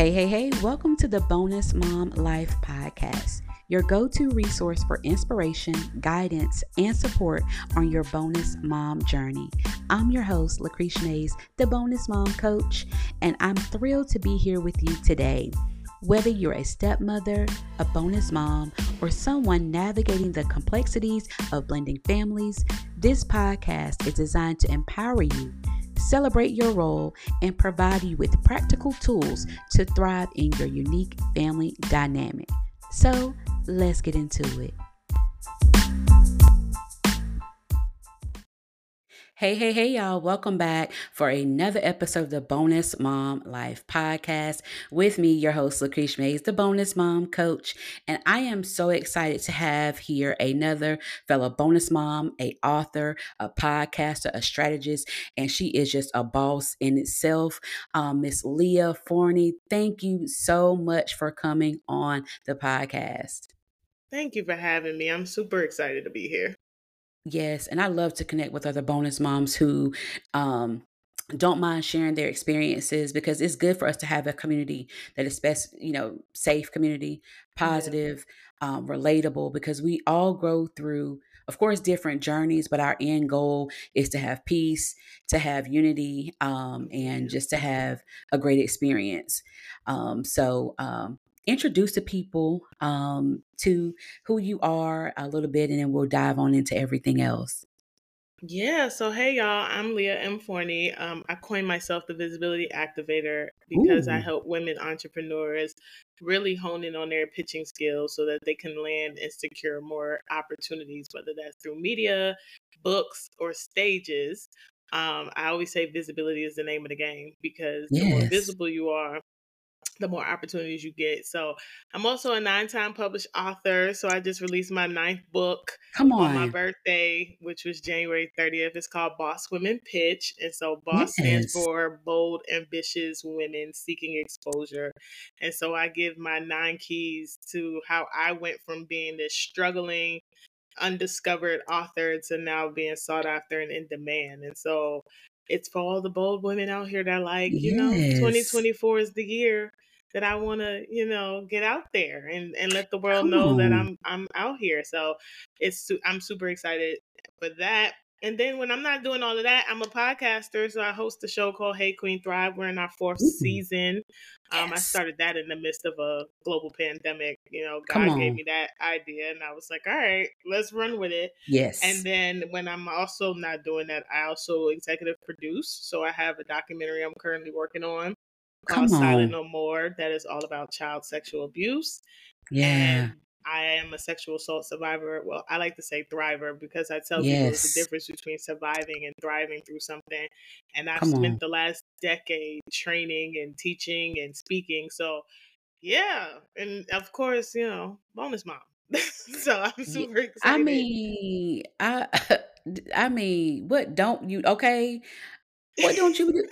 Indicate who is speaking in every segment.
Speaker 1: Hey, hey, hey, welcome to the Bonus Mom Life Podcast, your go to resource for inspiration, guidance, and support on your bonus mom journey. I'm your host, Lakrisha Mayes, the Bonus Mom Coach, and I'm thrilled to be here with you today. Whether you're a stepmother, a bonus mom, or someone navigating the complexities of blending families, this podcast is designed to empower you celebrate your role, and provide you with practical tools to thrive in your unique family dynamic. So, let's get into it. Hey, hey, hey, y'all. Welcome back for another episode of the Bonus Mom Life podcast with me, your host, Lakrisha Mayes, the Bonus Mom Coach. And I am so excited to have here another fellow bonus mom, a author, a podcaster, a strategist, and she is just a boss in itself. Um, Miss Leah Forney, thank you so much for coming on the podcast.
Speaker 2: Thank you for having me. I'm super excited to be here.
Speaker 1: Yes, and I love to connect with other bonus moms who um, don't mind sharing their experiences because it's good for us to have a community that is best, you know, safe community, positive, yeah. um, relatable, because we all grow through, of course, different journeys, but our end goal is to have peace, to have unity, um, and just to have a great experience. Um, so, um, introduce the people um, to who you are a little bit, and then we'll dive on into everything else.
Speaker 2: Yeah, so hey y'all, I'm Leah M. Forney. Um, I coined myself the Visibility Activator because Ooh. I help women entrepreneurs really hone in on their pitching skills so that they can land and secure more opportunities, whether that's through media, books, or stages. Um, I always say visibility is the name of the game because yes. the more visible you are, the more opportunities you get. So I'm also a nine time published author. So I just released my ninth book
Speaker 1: Come on.
Speaker 2: on my birthday, which was January 30th. It's called BAWSE Women Pitch. And so BAWSE yes. stands for Bold, Ambitious Women Seeking Exposure. And so I give my nine keys to how I went from being this struggling, undiscovered author to now being sought after and in demand. And so it's for all the bold women out here that like, you yes. know, 2024 is the year that I want to, you know, get out there and, and let the world know that I'm I'm out here. So it's I'm super excited for that. And then when I'm not doing all of that, I'm a podcaster. So I host a show called Hey Queen Thrive. We're in our fourth Ooh. season. Um, yes. I started that in the midst of a global pandemic. You know, God gave me that idea, and I was like, all right, let's run with it.
Speaker 1: Yes.
Speaker 2: And then when I'm also not doing that, I also executive produce. So I have a documentary I'm currently working on called Silent No More that is all about child sexual abuse.
Speaker 1: Yeah. And
Speaker 2: I am a sexual assault survivor. Well, I like to say thriver because I tell yes. people there's a difference between surviving and thriving through something. And I've Come spent on. the last decade training and teaching and speaking. So, yeah. And of course, you know, bonus mom. so I'm super excited.
Speaker 1: I mean, I I mean, what don't you okay? What don't you do?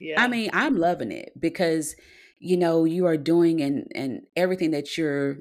Speaker 1: Yeah. I mean, I'm loving it because you know you are doing and and everything that you're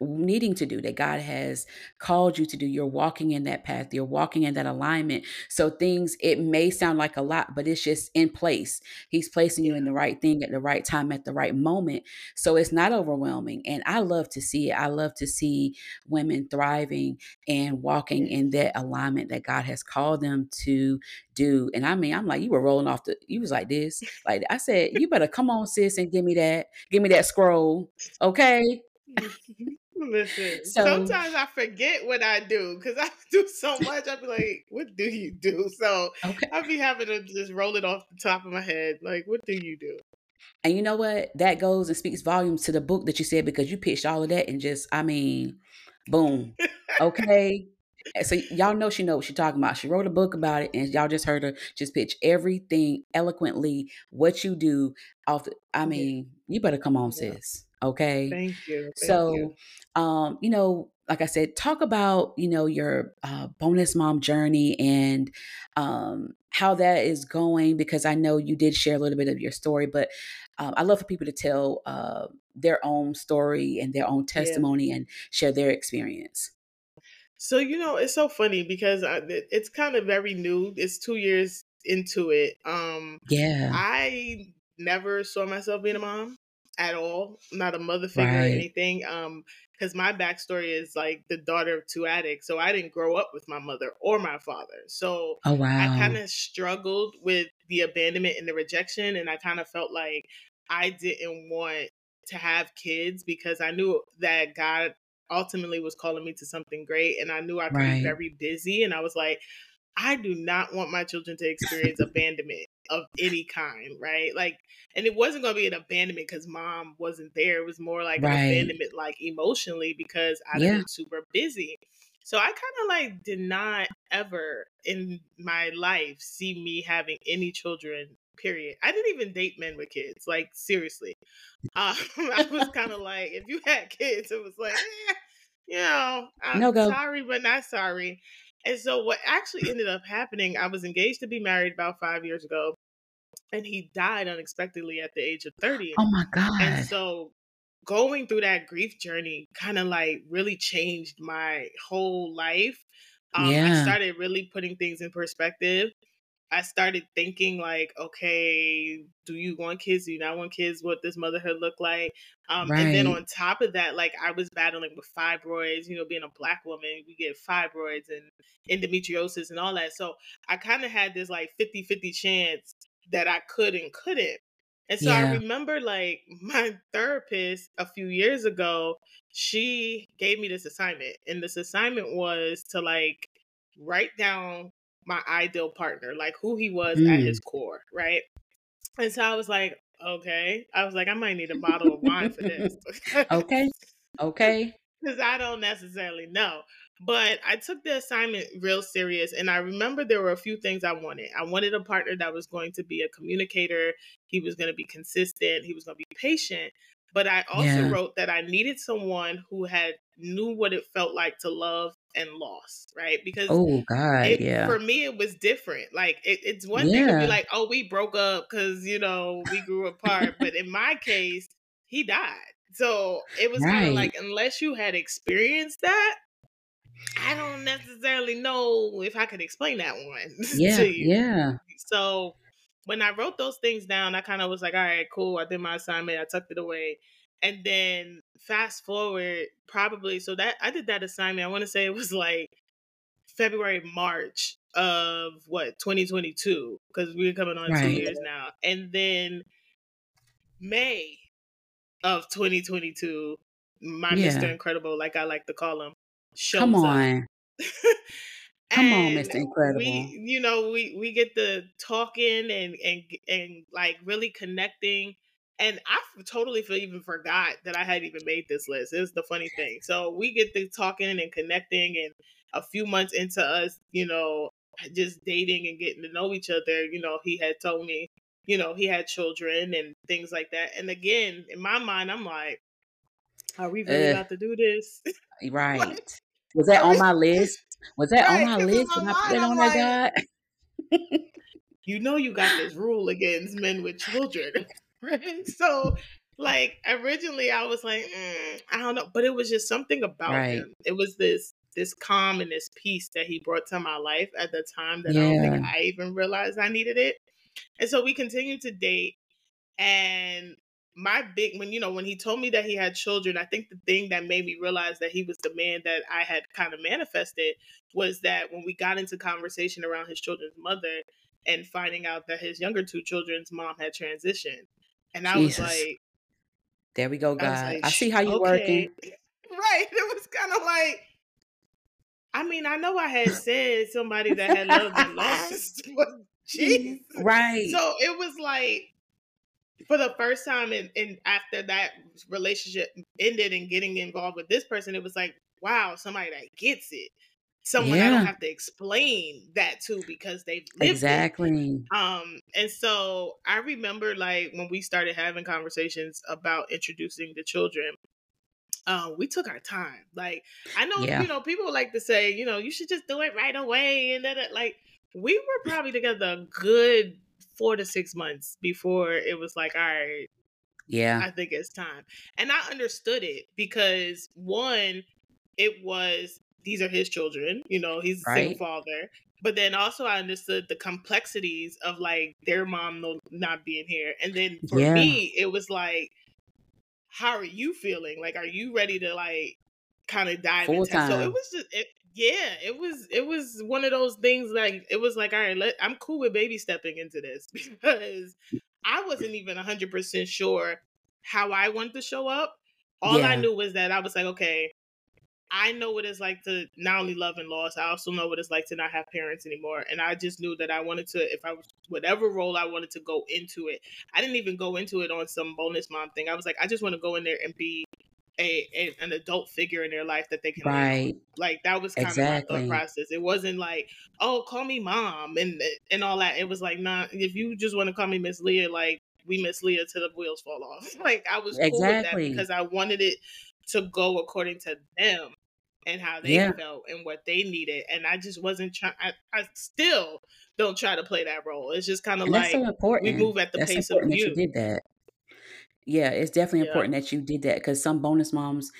Speaker 1: needing to do that God has called you to do. You're walking in that path, you're walking in that alignment. So things, it may sound like a lot, but it's just in place. He's placing you in the right thing at the right time at the right moment. So it's not overwhelming. And I love to see it. I love to see women thriving and walking in that alignment that God has called them to do. And I mean, I'm like, you were rolling off the, you was like this. Like I said, you better come on, sis, and give me that, give me that scroll. Okay.
Speaker 2: Listen, so, sometimes I forget what I do because I do so much. I'd be like, "What do you do?" So okay. I be having to just roll it off the top of my head. Like, what do you do?
Speaker 1: And you know what? That goes and speaks volumes to the book that you said because you pitched all of that and just, I mean, boom. Okay. Eh, so y'all know she knows what she's talking about. She wrote a book about it, and y'all just heard her just pitch everything eloquently. What you do off. The, I mean, you better come on, yeah. sis. Okay.
Speaker 2: Thank you.
Speaker 1: Thank so, you. um, you know, like I said, talk about you know your uh, bonus mom journey and um, how that is going because I know you did share a little bit of your story, but um, I love for people to tell uh, their own story and their own testimony yeah. and share their experience.
Speaker 2: So you know, it's so funny because I, it's kind of very new. It's two years into it. Um,
Speaker 1: yeah,
Speaker 2: I never saw myself being a mom at all, not a mother figure right. or anything. Um, because my backstory is like the daughter of two addicts, so I didn't grow up with my mother or my father. So
Speaker 1: oh, wow.
Speaker 2: I kind of struggled with the abandonment and the rejection, and I kind of felt like I didn't want to have kids because I knew that God ultimately was calling me to something great, and I knew I'd right. be very busy, and I was like, I do not want my children to experience abandonment of any kind, right? Like, and it wasn't going to be an abandonment because mom wasn't there. It was more like right. an abandonment, like emotionally, because I've yeah. been super busy. So I kind of like did not ever in my life see me having any children. Period. I didn't even date men with kids. Like seriously, um, I was kind of like, if you had kids, it was like, eh, you know, I'm no go. sorry, but not sorry. And so what actually ended up happening, I was engaged to be married about five years ago, and he died unexpectedly at the age of 30.
Speaker 1: Oh my God.
Speaker 2: And so going through that grief journey kind of like really changed my whole life. Um, yeah. I started really putting things in perspective. I started thinking like, okay, do you want kids? Do you not want kids? What does motherhood look like? Um, right. And then on top of that, like I was battling with fibroids. You know, being a black woman, we get fibroids and endometriosis and all that. So I kind of had this like 50-50 chance that I could and couldn't. And so yeah. I remember like my therapist a few years ago, she gave me this assignment. And this assignment was to like write down my ideal partner, like who he was mm. at his core, right? And so I was like, okay. I was like, I might need a bottle of wine for this.
Speaker 1: okay. Okay.
Speaker 2: Because I don't necessarily know. But I took the assignment real serious. And I remember there were a few things I wanted. I wanted a partner that was going to be a communicator, he was going to be consistent, he was going to be patient. But I also yeah. wrote that I needed someone who had knew what it felt like to love and lost, right? Because
Speaker 1: oh god,
Speaker 2: it,
Speaker 1: yeah.
Speaker 2: For me, it was different. Like it, it's one yeah. thing to be like, oh, we broke up because you know we grew apart, but in my case, he died. So it was right. kind of like unless you had experienced that, I don't necessarily know if I could explain that one.
Speaker 1: Yeah, yeah.
Speaker 2: So when I wrote those things down, I kind of was like, all right, cool. I did my assignment. I tucked it away. And then fast forward, probably, so that I did that assignment. I want to say it was like February, March of what, 2022, because we're coming on right. two years now. And then May of 2022, my yeah. Mr. Incredible, like I like to call him,
Speaker 1: Come on. Come on, Mr. Incredible.
Speaker 2: We, you know, we we get the talking and and and like really connecting. And I totally feel even forgot that I had even made this list. It's the funny thing. So we get the talking and connecting, and a few months into us, you know, just dating and getting to know each other, you know, he had told me, you know, he had children and things like that. And again, in my mind, I'm like, are we really uh, about to do this?
Speaker 1: Right. Was that on my list? Was that right, on my list? When I put it on like, there,
Speaker 2: God? you know, you got this rule against men with children, right? So, like, originally I was like, mm, I don't know, but it was just something about right. him. It was this this calm and this peace that he brought to my life at the time that yeah. I don't think I even realized I needed it. And so we continued to date. And my big when you know when he told me that he had children i think the thing that made me realize that he was the man that i had kind of manifested was that when we got into conversation around his children's mother and finding out that his younger two children's mom had transitioned and i Jesus. was like
Speaker 1: there we go god i, like, I see how you okay. working
Speaker 2: right it was kind of like i mean i know i had said somebody that had loved and lost but mm, jeez
Speaker 1: right
Speaker 2: so it was like for the first time and, and after that relationship ended and getting involved with this person, it was like, wow, somebody that gets it. Someone yeah. I don't have to explain that to because they've lived
Speaker 1: exactly.
Speaker 2: It. Um, and so I remember like when we started having conversations about introducing the children, um, we took our time. Like I know, yeah. you know, people like to say, you know, you should just do it right away, and that like we were probably together a good four to six months before it was like, all right,
Speaker 1: yeah,
Speaker 2: I think it's time. And I understood it because one, it was these are his children, you know, he's a right. single father. but then also I understood the complexities of like their mom no, not being here. And then for yeah. me, it was like, how are you feeling? Like, are you ready to like kind of dive Full into? Time. So it was just, it, yeah, it was, it was one of those things. Like, it was like, all right, let, I'm cool with baby stepping into this because I wasn't even hundred percent sure how I wanted to show up. All yeah. I knew was that I was like, okay, I know what it's like to not only love and loss, I also know what it's like to not have parents anymore. And I just knew that I wanted to, if I was whatever role I wanted to go into it, I didn't even go into it on some bonus mom thing. I was like, I just want to go in there and be a, a, an adult figure in their life that they can right. Like that was kind exactly. of my thought process. It wasn't like, oh, call me mom and and all that. It was like, nah, if you just want to call me Miss Leah, like we Miss Leah till the wheels fall off. Like I was exactly. cool with that because I wanted it to go according to them and how they yeah. felt and what they needed. And I just wasn't trying. I, still don't try to play that role. It's just kind of like so important. we move at the that's pace of you.
Speaker 1: you did that. Yeah, it's definitely yeah. important that you did that because some bonus moms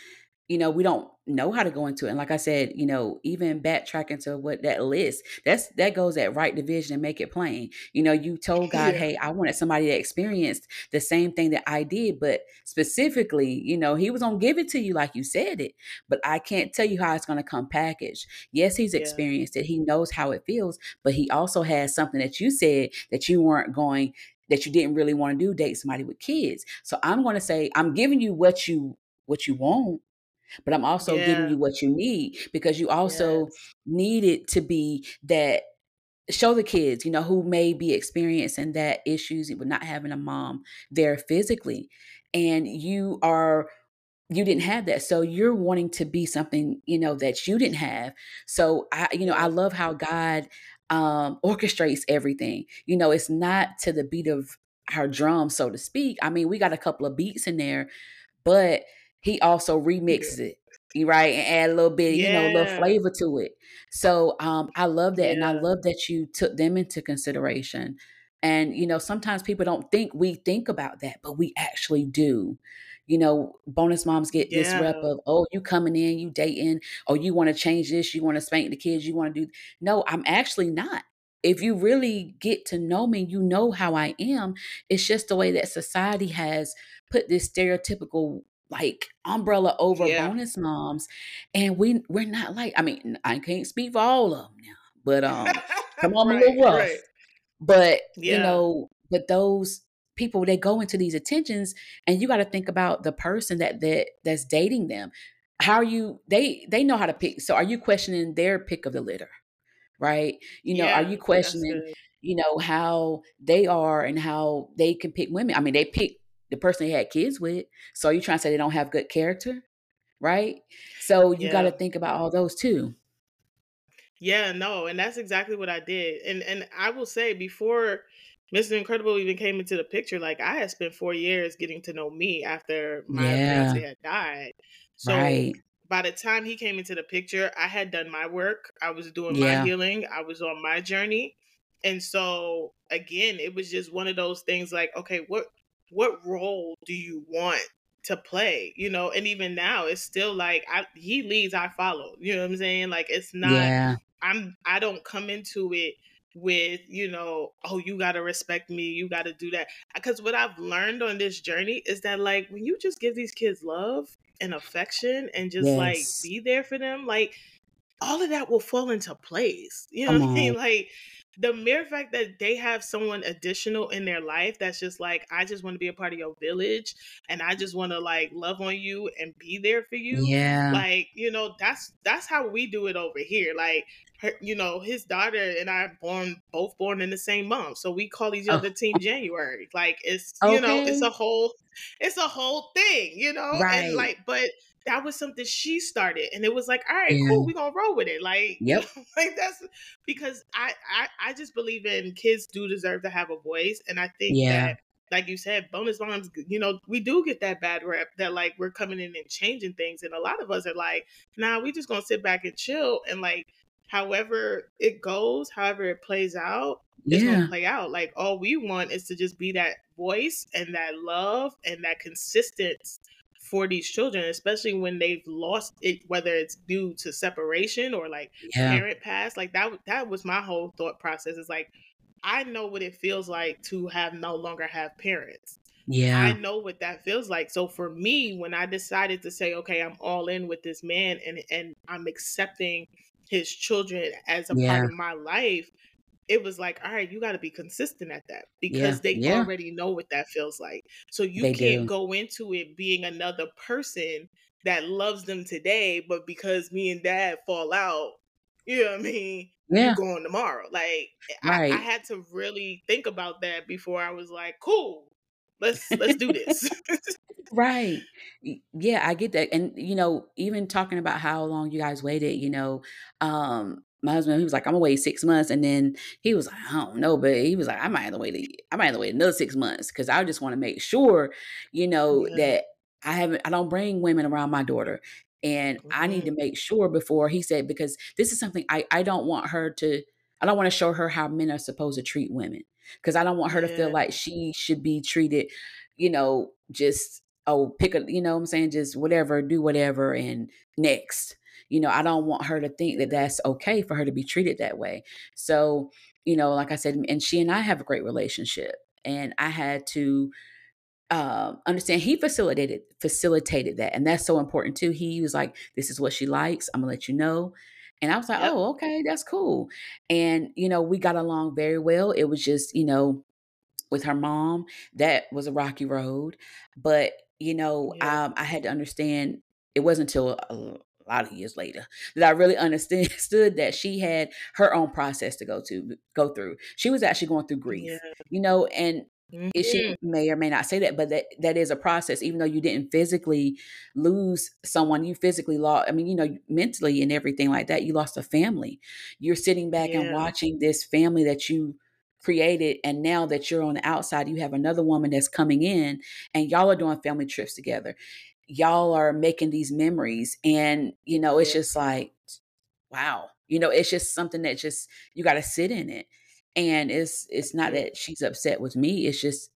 Speaker 1: you know, we don't know how to go into it. And like I said, you know, even backtracking to what that list, that's that goes at right division and make it plain. You know, you told God, yeah. hey, I wanted somebody that experienced the same thing that I did, but specifically, you know, he was gonna give it to you like you said it. But I can't tell you how it's gonna come packaged. Yes, he's experienced it, he knows how it feels, but he also has something that you said that you weren't going that you didn't really want to do date somebody with kids so i'm going to say i'm giving you what you what you want but I'm also yeah. giving you what you need because you also yes. need it to be that show the kids, you know, who may be experiencing that issues with not having a mom there physically. And you are you didn't have that so you're wanting to be something you know that you didn't have so i you know i love how god um orchestrates everything you know it's not to the beat of our drum so to speak i mean we got a couple of beats in there but he also remixes it right and add a little bit yeah. you know a little flavor to it so um i love that yeah. and i love that you took them into consideration and you know sometimes people don't think we think about that but we actually do you know bonus moms get yeah. this rep of oh you coming in you dating oh you want to change this you want to spank the kids you want to do no i'm actually not if you really get to know me you know how i am it's just the way that society has put this stereotypical like umbrella over yeah. bonus moms and we we're not like i mean i can't speak for all of them now but um come on right, a little rough right. but yeah. you know but those people they go into these attentions and you got to think about the person that that that's dating them how are you they they know how to pick so are you questioning their pick of the litter right you know yeah, are you questioning you know how they are and how they can pick women i mean they pick the person they had kids with. So you trying to say they don't have good character, right? So you yeah. got to think about all those too.
Speaker 2: Yeah, no, and that's exactly what I did. And and I will say before Mr. Incredible even came into the picture, like I had spent four years getting to know me after my yeah. fiance had died. So right. by the time he came into the picture, I had done my work. I was doing yeah. my healing. I was on my journey. And so again, it was just one of those things like, okay, what what role do you want to play you know? And even now it's still like I, he leads i follow you know what i'm saying? Like it's not yeah. i'm i don't come into it with you know oh you got to respect me you got to do that. Because what i've learned on this journey is that like when you just give these kids love and affection and just yes. like be there for them like all of that will fall into place you know Come what i mean like the mere fact that they have someone additional in their life that's just like i just want to be a part of your village and i just want to like love on you and be there for you yeah like you know that's that's how we do it over here like her, you know his daughter and i born both born in the same month so we call each oh, other oh. team january like it's okay. you know it's a whole it's a whole thing you know right. and like but that was something she started and it was like all right yeah. cool we're gonna roll with it like yep like that's because I, I i just believe in kids do deserve to have a voice and i think yeah. that like you said bonus moms you know we do get that bad rep that like we're coming in and changing things and a lot of us are like nah we just gonna sit back and chill and like however it goes however it plays out it's yeah. gonna play out like all we want is to just be that voice and that love and that consistent for these children, especially when they've lost it, whether it's due to separation or like
Speaker 1: Yeah.
Speaker 2: parent pass. Like that, that was my whole thought process. Is like, I know what it feels like to have no longer have parents.
Speaker 1: Yeah, I
Speaker 2: know what that feels like. So for me, when I decided to say, okay, I'm all in with this man and and I'm accepting his children as a part of my life, it was like, all right, you got to be consistent at that
Speaker 1: Yeah.
Speaker 2: because they
Speaker 1: Yeah.
Speaker 2: already know what that feels like. So you
Speaker 1: They
Speaker 2: can't
Speaker 1: do.
Speaker 2: go into it being another person that loves them today, but because me and dad fall out, you know what I mean?
Speaker 1: Yeah.
Speaker 2: going tomorrow. Like I, I had to really think about that before I was like, cool, let's let's do this.
Speaker 1: Right. Yeah, I get that, and, you know, even talking about how long you guys waited, you know, um, my husband, he was like, "Imma wait 6 months," and then he was like, "I don't know," but he was like, "I might have to wait I might have to wait another 6 months because I just wanna make sure, you know,
Speaker 2: yeah.
Speaker 1: that I haven't I don't bring women around my daughter, and I need to make sure before" he said, "Because this is something I I don't want her to I don't wanna show her how men are supposed to treat women because I don't want her to feel like she should be treated, you know, just, oh, pick a" you know what I'm saying, "Just whatever, do whatever, and next." You know, I don't want her to think that that's okay for her to be treated that way. So, you know, like I said, and she and I have a great relationship, and I had to, um, understand he facilitated facilitated that, and that's so important too. He was like, "This is what she likes, Imma let you know." And I was like,
Speaker 2: Yep.
Speaker 1: "Oh, okay, that's cool." And, you know, we got along very well. It was just, you know, with her mom, that was a rocky road, but, you know,
Speaker 2: Yeah.
Speaker 1: um, I had to understand it wasn't until a lot of years later that I really understood that she had her own process to go to go through. She was actually going through
Speaker 2: Yeah.
Speaker 1: grief, you know, and and she
Speaker 2: mm-hmm.
Speaker 1: may or may not say that, but that that is a process. Even though you didn't physically lose someone, you physically lost I mean, you know, mentally and everything like that, you lost a family. You're sitting back and watching this family that you created, and now that you're on the outside, you have another woman that's coming in, and y'all are doing family trips together. Y'all are making these memories, and, you know, it's just like, wow. You know, it's just something that just you gotta sit in it. And it's it's not that she's upset with me, it's just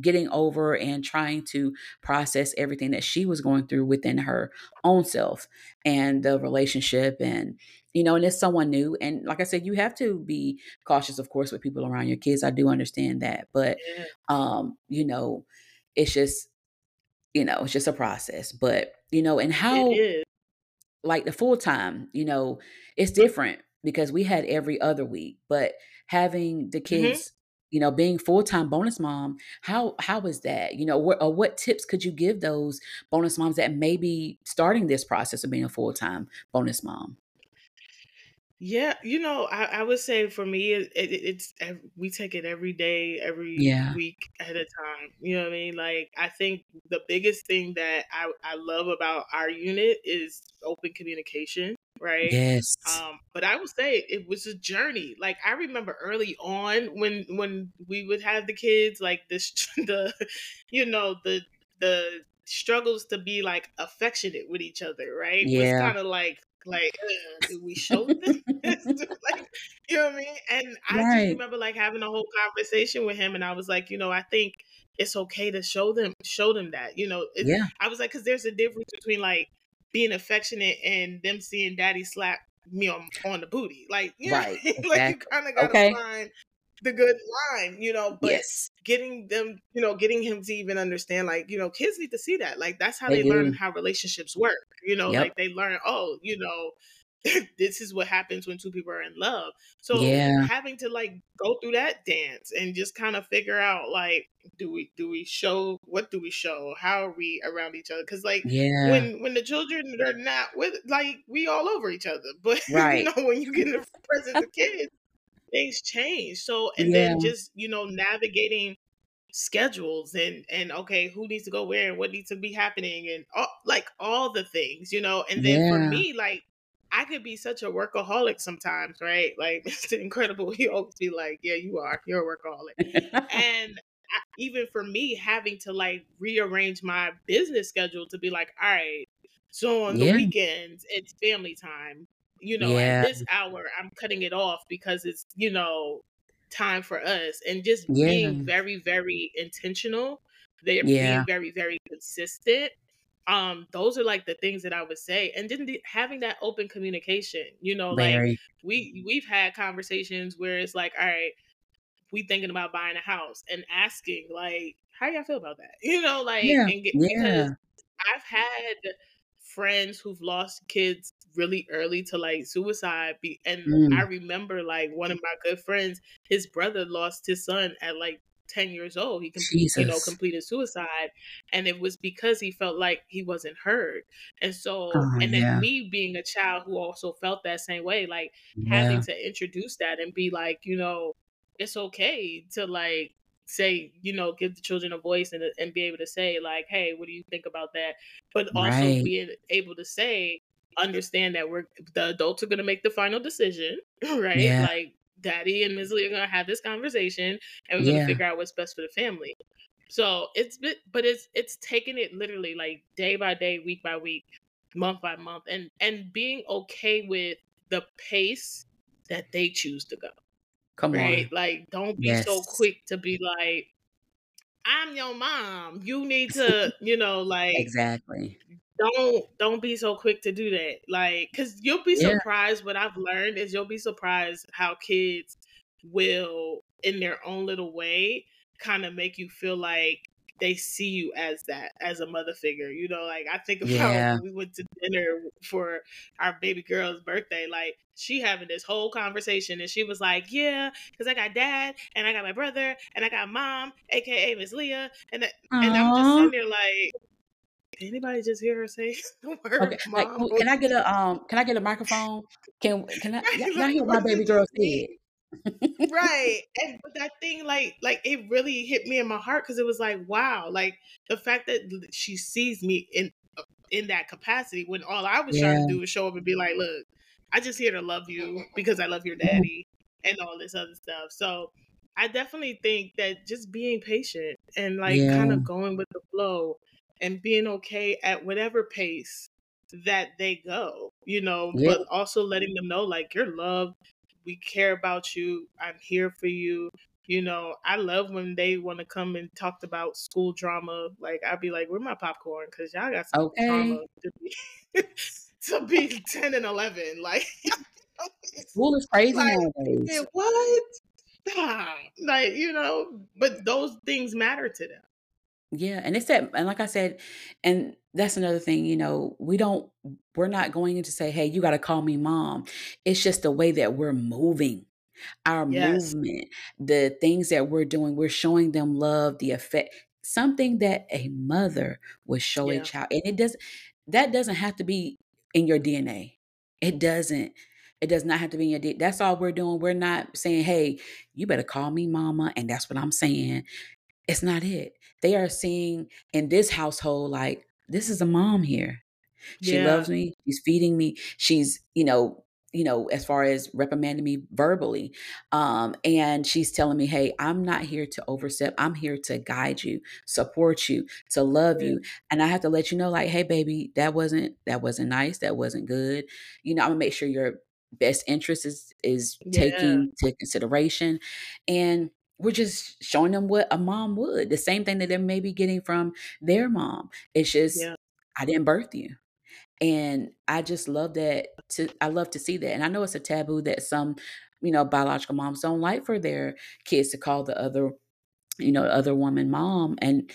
Speaker 1: getting over and trying to process everything that she was going through within her own self and the relationship and you know and it's someone new and like i said you have to be cautious of course with people around your kids i do understand that but um you know it's just you know it's just a process but you know and how
Speaker 2: is.
Speaker 1: like the full time, you know, it's different because we had every other week, but having the
Speaker 2: hmm
Speaker 1: kids, you know, being full time bonus mom, how how is that? You know, what or what tips could you give those bonus moms that may be starting this process of being a full time bonus mom?
Speaker 2: Yeah, you know, I, I would say for me, it, it, it's we take it every day, every
Speaker 1: Yeah.
Speaker 2: week at a time. You know what I mean? Like, I think the biggest thing that I, I love about our unit is open communication, right?
Speaker 1: Yes.
Speaker 2: Um, but I would say it was a journey. Like I remember early on when when we would have the kids, like this the you know the the struggles to be like affectionate with each other, right? Was
Speaker 1: Yeah.
Speaker 2: kind of like like uh, do we show them this? like you know what I mean? And I just remember like having a whole conversation with him, and I was like, you know, I think it's okay to show them show them that. You know,
Speaker 1: Yeah.
Speaker 2: I was like, because there's a difference between like being affectionate and them seeing daddy slap me on on the booty. Like, you know,
Speaker 1: Right.
Speaker 2: Mean? like you kind of gotta
Speaker 1: Okay.
Speaker 2: find the good line, you know, but
Speaker 1: Yes.
Speaker 2: getting them, you know, getting him to even understand, like, you know, kids need to see that. Like that's how
Speaker 1: They
Speaker 2: they learn
Speaker 1: mm-hmm.
Speaker 2: how relationships work. You know,
Speaker 1: Yep.
Speaker 2: like they learn, oh, you know, this is what happens when two people are in love. So
Speaker 1: Yeah.
Speaker 2: having to like go through that dance and just kind of figure out like do we do we show what do we show how are we around each other because like
Speaker 1: Yeah.
Speaker 2: when when the children are not with like we all over each other but you
Speaker 1: Right.
Speaker 2: know when you get in the presence of kids things change so and
Speaker 1: Yeah.
Speaker 2: then just you know navigating schedules and and okay who needs to go where and what needs to be happening and all, like all the things you know and then for me like I could be such a workaholic sometimes, right? Like it's Incredible, he always be like, "Yeah, you are. You're a workaholic." And I, even for me, having to like rearrange my business schedule to be like, "All right, so on the weekends it's family time. You know, at this hour I'm cutting it off because it's you know time for us." And just being very, very intentional. They're
Speaker 1: Yeah.
Speaker 2: being very, very consistent um those are like the things that i would say and then the, having that open communication you know Very. like we we've had conversations where it's like all right we thinking about buying a house and asking like how y'all feel about that you know like yeah. Get, yeah. because i've had friends who've lost kids really early to like suicide be, and mm. i remember like one of my good friends his brother lost his son at like 10 years old he completed, you know completed suicide and it was because he felt like he wasn't heard and so oh, and then yeah. me being a child who also felt that same way like yeah. having to introduce that and be like you know it's okay to like say you know give the children a voice and, and be able to say like hey what do you think about that but also right. being able to say understand that we're the adults are going to make the final decision right yeah. like daddy and Ms. Lee are gonna have this conversation and we're gonna figure out what's best for the family. So it's but it's it's taking it literally like day by day, week by week, month by month, and and being okay with the pace that they choose to go. Come right? on. Like don't be yes. so quick to be like, I'm your mom. You need to, you know, like
Speaker 1: exactly
Speaker 2: don't don't be so quick to do that like because you'll be yeah. surprised what i've learned is you'll be surprised how kids will in their own little way kind of make you feel like they see you as that as a mother figure you know like i think about yeah. we went to dinner for our baby girl's birthday like she having this whole conversation and she was like yeah because i got dad and i got my brother and i got mom aka miss leah and, and i'm just sitting there like anybody just hear her say the word okay.
Speaker 1: Like, can I get a um? Can I get a microphone? Can can I? Y'all hear my baby girl said?
Speaker 2: right and but that thing like like it really hit me in my heart because it was like wow like the fact that she sees me in uh, in that capacity when all i was yeah. trying to do was show up and be like look i just here to love you because i love your daddy and all this other stuff so i definitely think that just being patient and like yeah. kind of going with the flow and being okay at whatever pace that they go, you know, but also letting them know like you're loved, we care about you, I'm here for you. You know, I love when they want to come and talk about school drama. Like I'd be like, "Where my popcorn?" Because y'all got some okay. drama to be, to be ten and eleven. Like
Speaker 1: school is crazy like, nowadays.
Speaker 2: What? like you know, but those things matter to them.
Speaker 1: Yeah, and it's that, and like I said, and that's another thing, you know, we don't, we're not going in to say, hey, you got to call me mom. It's just the way that we're moving, our Yes. movement, the things that we're doing, we're showing them love, the effect, something that a mother would show a child. And it does, that doesn't have to be in your DNA. It doesn't. It does not have to be in your DNA. That's all we're doing. We're not saying, hey, you better call me mama. And that's what I'm saying. It's not it. They are seeing in this household, like, this is a mom here. She yeah. loves me. She's feeding me. She's, you know, you know, as far as reprimanding me verbally. Um, and she's telling me, hey, I'm not here to overstep. I'm here to guide you, support you, to love you. And I have to let you know, like, hey, baby, that wasn't that wasn't nice. That wasn't good. You know, I'm gonna make sure your best interest is is yeah. taken to consideration. And we're just showing them what a mom would. The same thing that they may be getting from their mom. It's just, yeah. I didn't birth you. And I just love that. To I love to see that. And I know it's a taboo that some, you know, biological moms don't like for their kids to call the other, you know, other woman mom. And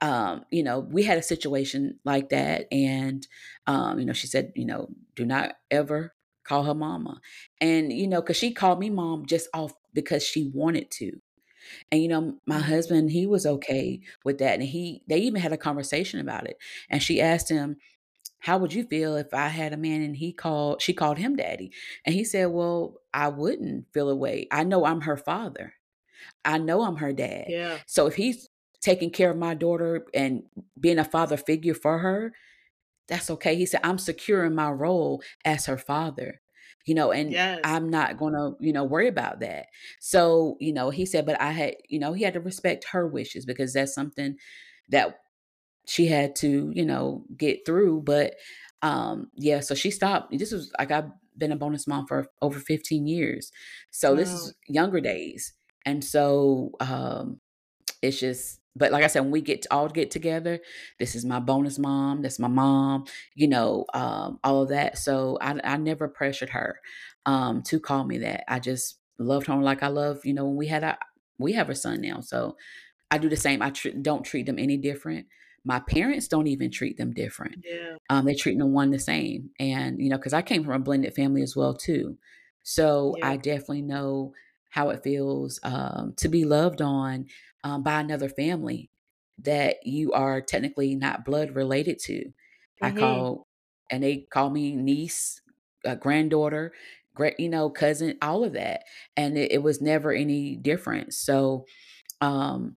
Speaker 1: um, you know, we had a situation like that, and um, you know, she said, you know, do not ever call her mama, and you know, because she called me mom just off because she wanted to, and you know, my mm-hmm. husband, he was okay with that. And he they even had a conversation about it. And she asked him, How would you feel if I had a man and he called she called him daddy? And he said, Well, I wouldn't feel away. I know I'm her father. I know I'm her dad.
Speaker 2: Yeah.
Speaker 1: So if he's taking care of my daughter and being a father figure for her, that's okay. He said, I'm secure in my role as her father you know, and yes. I'm not going to, you know, worry about that. So, you know, he said, but I had, you know, he had to respect her wishes because that's something that she had to, you know, get through. But um, yeah, so she stopped. This was like I've been a bonus mom for over 15 years. So wow. this is younger days. And so um it's just but like I said, when we get to all get together, this is my bonus mom, that's my mom, you know, um, all of that. So I, I never pressured her um, to call me that. I just loved her like I love, you know, when we had a we have a son now. So I do the same. I tr- don't treat them any different. My parents don't even treat them different.
Speaker 2: Yeah.
Speaker 1: Um, they treat them one the same. And, you know, because I came from a blended family as well, too. So yeah. I definitely know how it feels um, to be loved on um, by another family that you are technically not blood related to. Mm-hmm. I call, and they call me niece, uh, granddaughter, great, you know, cousin, all of that. And it, it was never any different. So, um,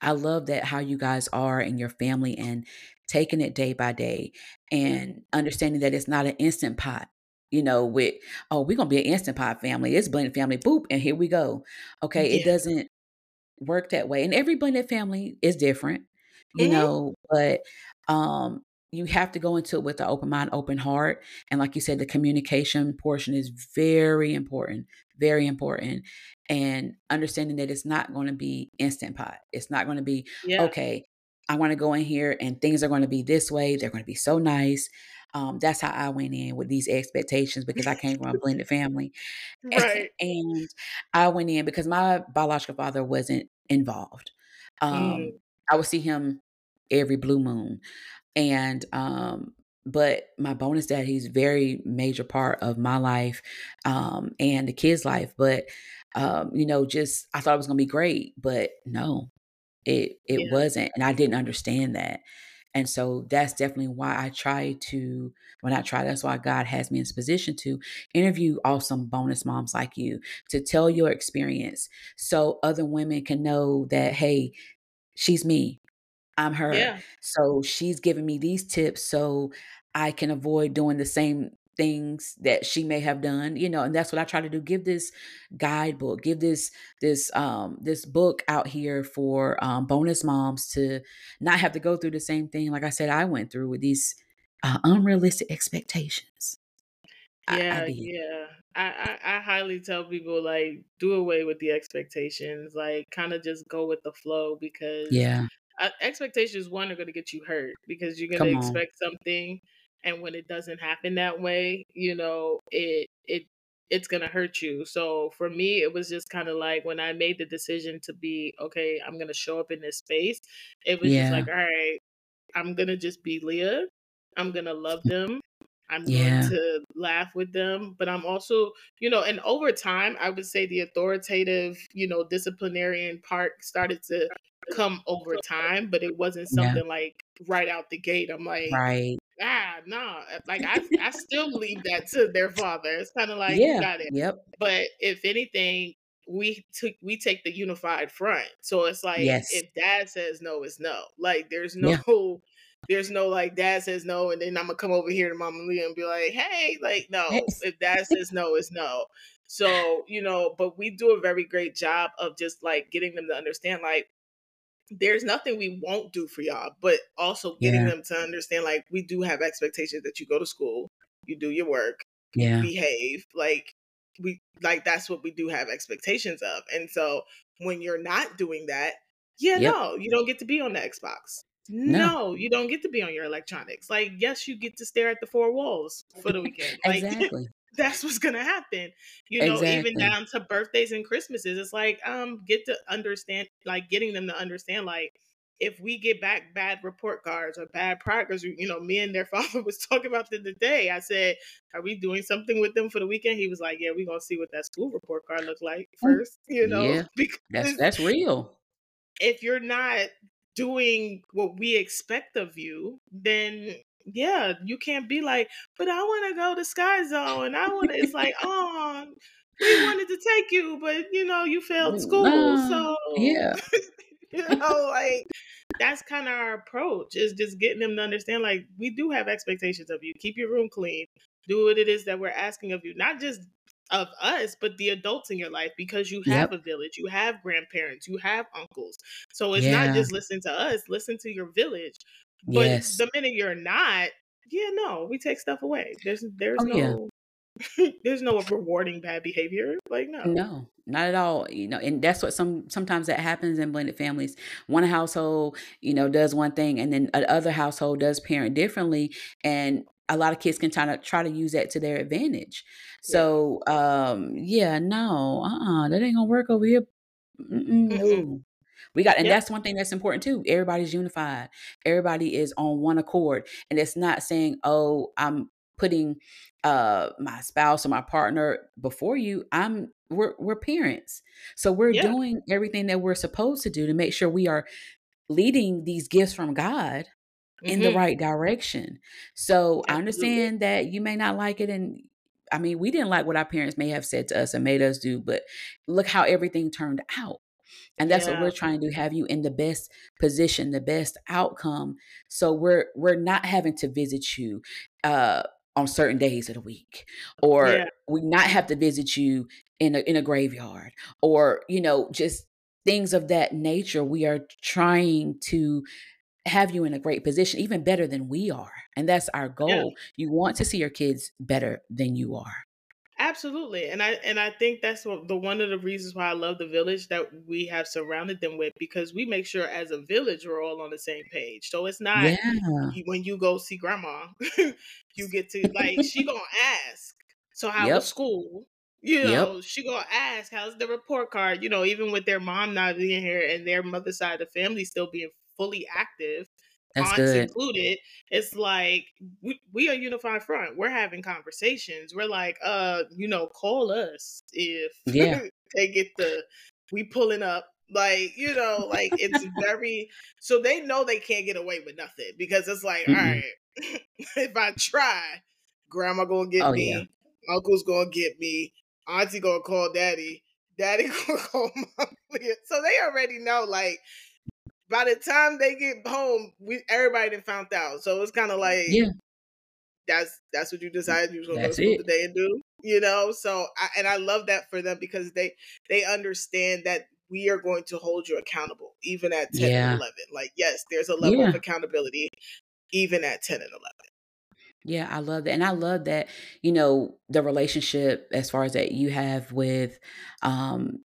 Speaker 1: I love that how you guys are in your family and taking it day by day and understanding that it's not an instant pot you know, with, oh, we're going to be an instant pot family. It's blended family, boop, and here we go. Okay. Yeah. It doesn't work that way. And every blended family is different, you mm-hmm. know, but um, you have to go into it with an open mind, open heart. And like you said, the communication portion is very important, very important. And understanding that it's not going to be instant pot. It's not going to be, yeah. okay, I want to go in here and things are going to be this way. They're going to be so nice. Um, that's how I went in with these expectations because I came from a blended family.
Speaker 2: Right.
Speaker 1: and I went in because my biological father wasn't involved. Um, mm. I would see him every blue moon. And um, but my bonus dad, he's very major part of my life um, and the kids' life. But um, you know, just I thought it was gonna be great, but no, it it yeah. wasn't, and I didn't understand that. And so that's definitely why I try to, when I try, that's why God has me in this position to interview awesome bonus moms like you to tell your experience so other women can know that, hey, she's me. I'm her. Yeah. So she's giving me these tips so I can avoid doing the same things that she may have done you know and that's what i try to do. Give this guidebook give this this um this book out here for um, bonus moms to not have to go through the same thing like i said i went through with these uh, unrealistic expectations.
Speaker 2: Yeah I, I yeah I, I, I highly tell people like do away with the expectations like kind of just go with the flow because
Speaker 1: yeah.
Speaker 2: Uh, expectations one are going to get you hurt because you're going to expect something and when it doesn't happen that way you know it it it's gonna hurt you so for me it was just kind of like when i made the decision to be okay i'm gonna show up in this space it was yeah. just like all right i'm gonna just be leah i'm gonna love them i'm yeah. going to laugh with them but i'm also you know and over time i would say the authoritative you know disciplinarian part started to come over time but it wasn't something yeah. like right out the gate i'm like
Speaker 1: right
Speaker 2: ah, no, nah. like I, I still leave that to their father. It's kind of like yeah, you got it.
Speaker 1: Yep.
Speaker 2: But if anything, we took we take the unified front. So it's like
Speaker 1: yes.
Speaker 2: if dad says no, it's no. Like there's no. Yeah. There's no like dad says no, and then I'm gonna come over here to Mama Leah and be like, "Hey, like no." If dad says no, it's no. So you know, but we do a very great job of just like getting them to understand, like there's nothing we won't do for y'all, but also getting yeah. them to understand like we do have expectations that you go to school, you do your work,
Speaker 1: yeah.
Speaker 2: behave. Like we like that's what we do have expectations of. And so when you're not doing that, yeah, yep. no, you don't get to be on the Xbox. No. no. you don't get to be on your electronics. Like, yes, you get to stare at the four walls for the weekend. Like,
Speaker 1: exactly
Speaker 2: that's what's gonna happen. You know, exactly. even down to birthdays and Christmases. It's like um get to understand like getting them to understand like if we get back bad report cards or bad progress, you know, me and their father was talking about the day. I said, Are we doing something with them for the weekend? He was like, Yeah, we're gonna see what that school report card looks like first, you know. Yeah,
Speaker 1: because that's that's real.
Speaker 2: If you're not doing what we expect of you, then yeah, you can't be like, but I want to go to Sky Zone. and I want to. It's like, oh, we wanted to take you, but you know, you failed school, so
Speaker 1: yeah.
Speaker 2: you know, like that's kind of our approach is just getting them to understand, like we do have expectations of you. Keep your room clean. Do what it is that we're asking of you, not just of us, but the adults in your life because you have yep. a village, you have grandparents, you have uncles. So it's yeah. not just listen to us, listen to your village. But yes. the minute you're not, yeah, no, we take stuff away. There's there's oh, no
Speaker 1: yeah.
Speaker 2: there's no rewarding bad behavior. Like no.
Speaker 1: No, not at all. You know, and that's what some sometimes that happens in blended families. One household, you know, does one thing and then another household does parent differently. And a lot of kids can try to try to use that to their advantage. So yeah. um yeah, no, uh-uh, that ain't gonna work over here. Mm-mm, no. We got, and yep. that's one thing that's important too. Everybody's unified. Everybody is on one accord, and it's not saying, "Oh, I'm putting uh my spouse or my partner before you." I'm we're we're parents, so we're yeah. doing everything that we're supposed to do to make sure we are leading these gifts from God mm-hmm. in the mm-hmm. right direction. So Absolutely. I understand that you may not like it, and I mean, we didn't like what our parents may have said to us and made us do, but look how everything turned out. And that's yeah. what we're trying to do, have you in the best position, the best outcome. So we're we're not having to visit you uh on certain days of the week. Or yeah. we not have to visit you in a in a graveyard or, you know, just things of that nature. We are trying to have you in a great position, even better than we are. And that's our goal. Yeah. You want to see your kids better than you are.
Speaker 2: Absolutely. And I and I think that's the one of the reasons why I love the village that we have surrounded them with because we make sure as a village we're all on the same page. So it's not yeah. when you go see grandma, you get to like she going to ask, "So how yep. was school?" You know, yep. she gonna ask, "How's the report card?" You know, even with their mom not being here and their mother side of the family still being fully active, that's aunts good. included, it's like we, we are unified front. We're having conversations. We're like, uh, you know, call us if yeah. they get the we pulling up. Like, you know, like it's very so they know they can't get away with nothing because it's like, mm-hmm. all right, if I try, grandma gonna get oh, me, yeah. uncle's gonna get me, auntie gonna call daddy, daddy gonna call mom. So they already know, like, by the time they get home, we everybody done found out. So it's kind of like, yeah, that's that's what you decided you was gonna that's go to today and do. You know, so I, and I love that for them because they they understand that we are going to hold you accountable even at 10 yeah. and 11 like yes there's a level yeah. of accountability even at 10 and 11
Speaker 1: yeah, I love that. And I love that, you know, the relationship as far as that you have with um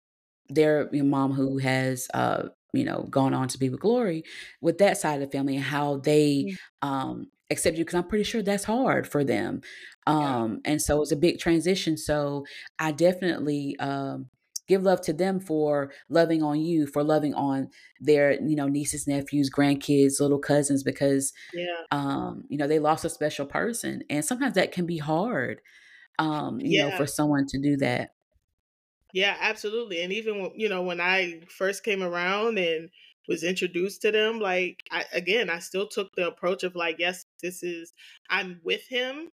Speaker 1: their your mom who has uh you know, gone on to be with glory with that side of the family and how they um, accept you because I'm pretty sure that's hard for them. Um, yeah. And so it's a big transition. So I definitely um, give love to them for loving on you, for loving on their, you know, nieces, nephews, grandkids, little cousins, because, yeah. um, you know, they lost a special person. And sometimes that can be hard, um, you yeah. know, for someone to do that.
Speaker 2: Yeah, absolutely. And even you know when I first came around and was introduced to them, like I, again, I still took the approach of like, yes, this is I'm with him,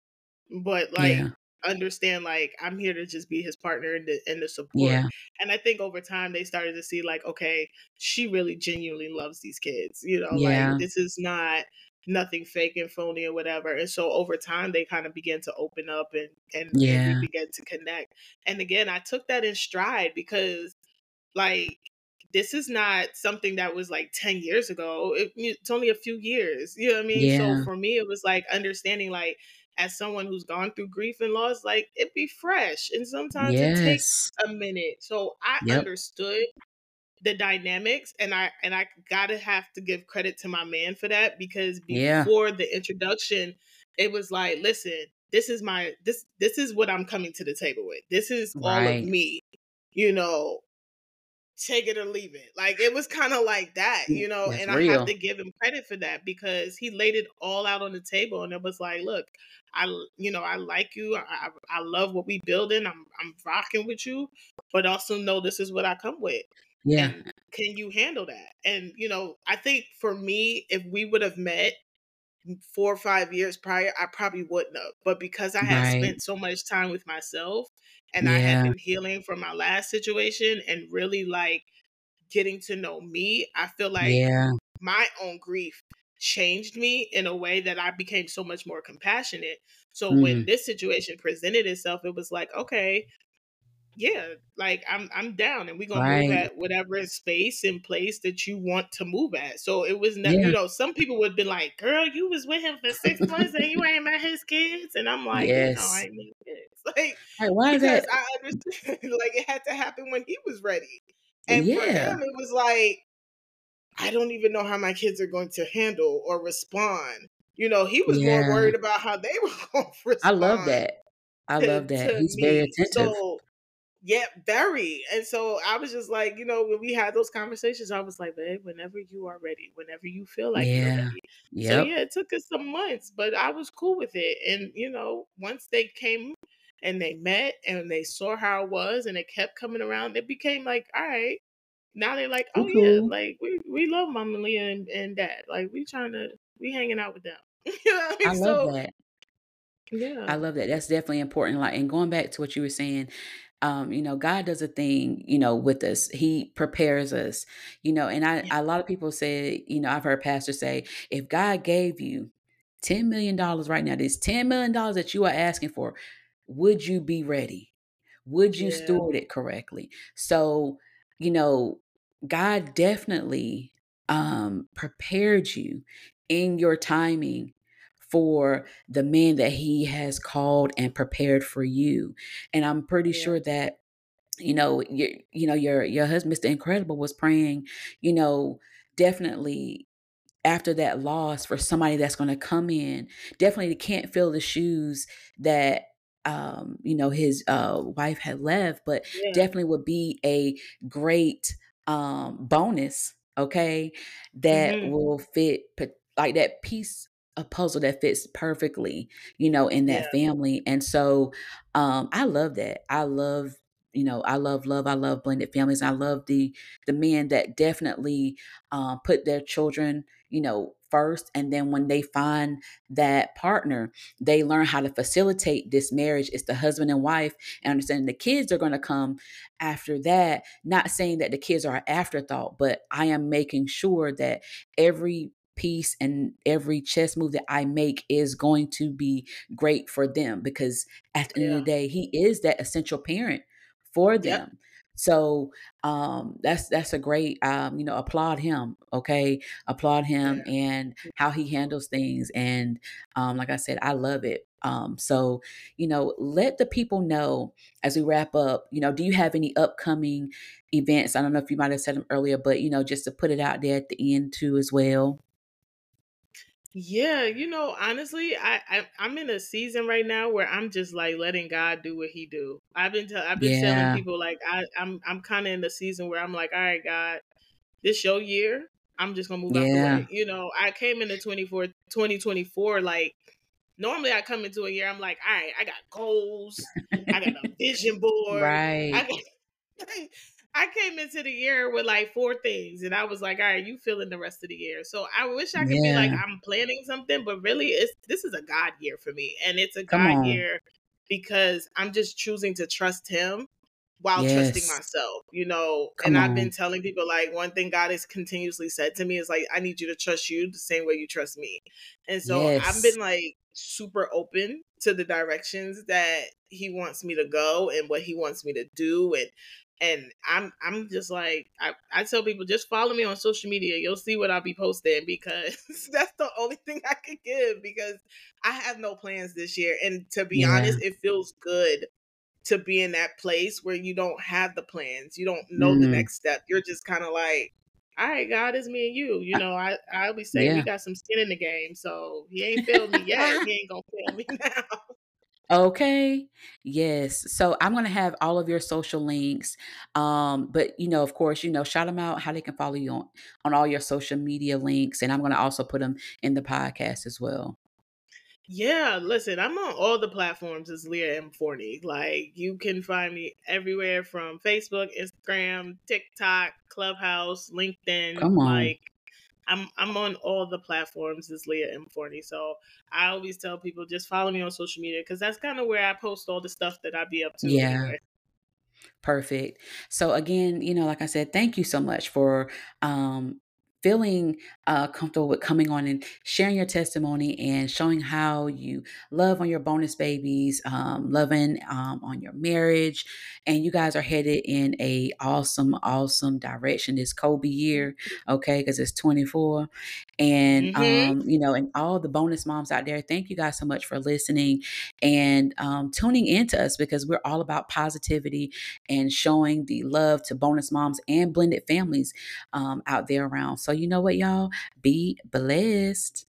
Speaker 2: but like yeah. understand like I'm here to just be his partner and the and the support. Yeah. And I think over time they started to see like, okay, she really genuinely loves these kids. You know, yeah. like this is not nothing fake and phony or whatever. And so over time they kind of began to open up and and, yeah. and we began to connect. And again, I took that in stride because like this is not something that was like 10 years ago. It, it's only a few years. You know what I mean? Yeah. So for me it was like understanding like as someone who's gone through grief and loss, like it be fresh. And sometimes yes. it takes a minute. So I yep. understood the dynamics and i and i gotta have to give credit to my man for that because before yeah. the introduction it was like listen this is my this this is what i'm coming to the table with this is right. all of me you know take it or leave it like it was kind of like that you know That's and real. i have to give him credit for that because he laid it all out on the table and it was like look i you know i like you i i love what we building i'm i'm rocking with you but also know this is what i come with yeah. And can you handle that? And, you know, I think for me, if we would have met four or five years prior, I probably wouldn't have. But because I had right. spent so much time with myself and yeah. I had been healing from my last situation and really like getting to know me, I feel like yeah. my own grief changed me in a way that I became so much more compassionate. So mm. when this situation presented itself, it was like, okay, yeah, like I'm I'm down and we're gonna right. move at whatever space and place that you want to move at. So it was never yeah. you know, some people would be like, Girl, you was with him for six months and you ain't met his kids and I'm like, yes. no, I ain't met kids. like, why because I understand, like, it had to happen when he was ready. And yeah. for him, it was like, I don't even know how my kids are going to handle or respond. You know, he was yeah. more worried about how they were going to respond.
Speaker 1: I love that. I to, love that. He's me. very attentive.
Speaker 2: So, yeah, very. And so I was just like, you know, when we had those conversations, I was like, babe, whenever you are ready, whenever you feel like yeah. you're ready. Yep. So yeah, it took us some months, but I was cool with it. And you know, once they came and they met and they saw how I was and it kept coming around, it became like, all right. Now they're like, oh yeah, like we, we love Mama Leah and, and Dad. Like we trying to we hanging out with them. you know I, mean? I
Speaker 1: love so, that. Yeah. I love that. That's definitely important. Like, and going back to what you were saying, um, you know, God does a thing, you know, with us. He prepares us, you know, and I, a lot of people say, you know, I've heard pastors say, if God gave you $10 million right now, this $10 million that you are asking for, would you be ready? Would you yeah. steward it correctly? So, you know, God definitely um prepared you in your timing for the man that he has called and prepared for you. And I'm pretty yeah. sure that you know your you know your your husband Mr. Incredible was praying, you know, definitely after that loss for somebody that's going to come in, definitely can't fill the shoes that um you know his uh wife had left, but yeah. definitely would be a great um bonus okay that mm-hmm. will fit like that piece a puzzle that fits perfectly, you know, in that yeah. family. And so um I love that. I love you know i love love i love blended families i love the the men that definitely uh, put their children you know first and then when they find that partner they learn how to facilitate this marriage it's the husband and wife and understanding the kids are going to come after that not saying that the kids are an afterthought but i am making sure that every piece and every chess move that I make is going to be great for them because at the yeah. end of the day, he is that essential parent for them. Yep. So um, that's that's a great um, you know applaud him okay applaud him yeah. and how he handles things and um, like I said I love it um, so you know let the people know as we wrap up you know do you have any upcoming events I don't know if you might have said them earlier but you know just to put it out there at the end too as well
Speaker 2: yeah, you know, honestly, I, I I'm in a season right now where I'm just like letting God do what He do. I've been i I've been yeah. telling people like I I'm I'm kind of in the season where I'm like, all right, God, this your year. I'm just gonna move out the way. You know, I came into 24 2024 like normally I come into a year, I'm like, all right, I got goals, I got a vision board,
Speaker 1: right. I
Speaker 2: got, I came into the year with like four things, and I was like, "All right, you feeling the rest of the year." So I wish I could yeah. be like I'm planning something, but really, it's this is a God year for me, and it's a Come God on. year because I'm just choosing to trust Him while yes. trusting myself, you know. Come and I've been telling people like one thing God has continuously said to me is like, I need you to trust you the same way you trust me. And so yes. I've been like super open to the directions that he wants me to go and what he wants me to do and and I'm I'm just like I, I tell people just follow me on social media. You'll see what I'll be posting because that's the only thing I can give because I have no plans this year. And to be yeah. honest, it feels good to be in that place where you don't have the plans. You don't know mm. the next step. You're just kind of like, all right, God is me and you. You know, I, I always say yeah. we got some skin in the game. So he ain't failed me yet. he ain't gonna fail me now.
Speaker 1: Okay. Yes. So I'm going to have all of your social links. Um, but you know, of course, you know, shout them out how they can follow you on on all your social media links and I'm going to also put them in the podcast as well.
Speaker 2: Yeah, listen, I'm on all the platforms as Leah M. Forney. Like you can find me everywhere from Facebook, Instagram, TikTok, Clubhouse, LinkedIn.
Speaker 1: Come on.
Speaker 2: Like I'm I'm on all the platforms as Leah M Forney. So I always tell people just follow me on social media because that's kind of where I post all the stuff that I be up to.
Speaker 1: Yeah. Anyway. Perfect. So again, you know, like I said, thank you so much for um feeling uh, comfortable with coming on and sharing your testimony and showing how you love on your bonus babies, um, loving um, on your marriage, and you guys are headed in a awesome, awesome direction this Kobe year, okay? Because it's 24, And mm-hmm. um, you know, and all the bonus moms out there, thank you guys so much for listening and um, tuning into us because we're all about positivity and showing the love to bonus moms and blended families um, out there around. So you know what, y'all, be blessed.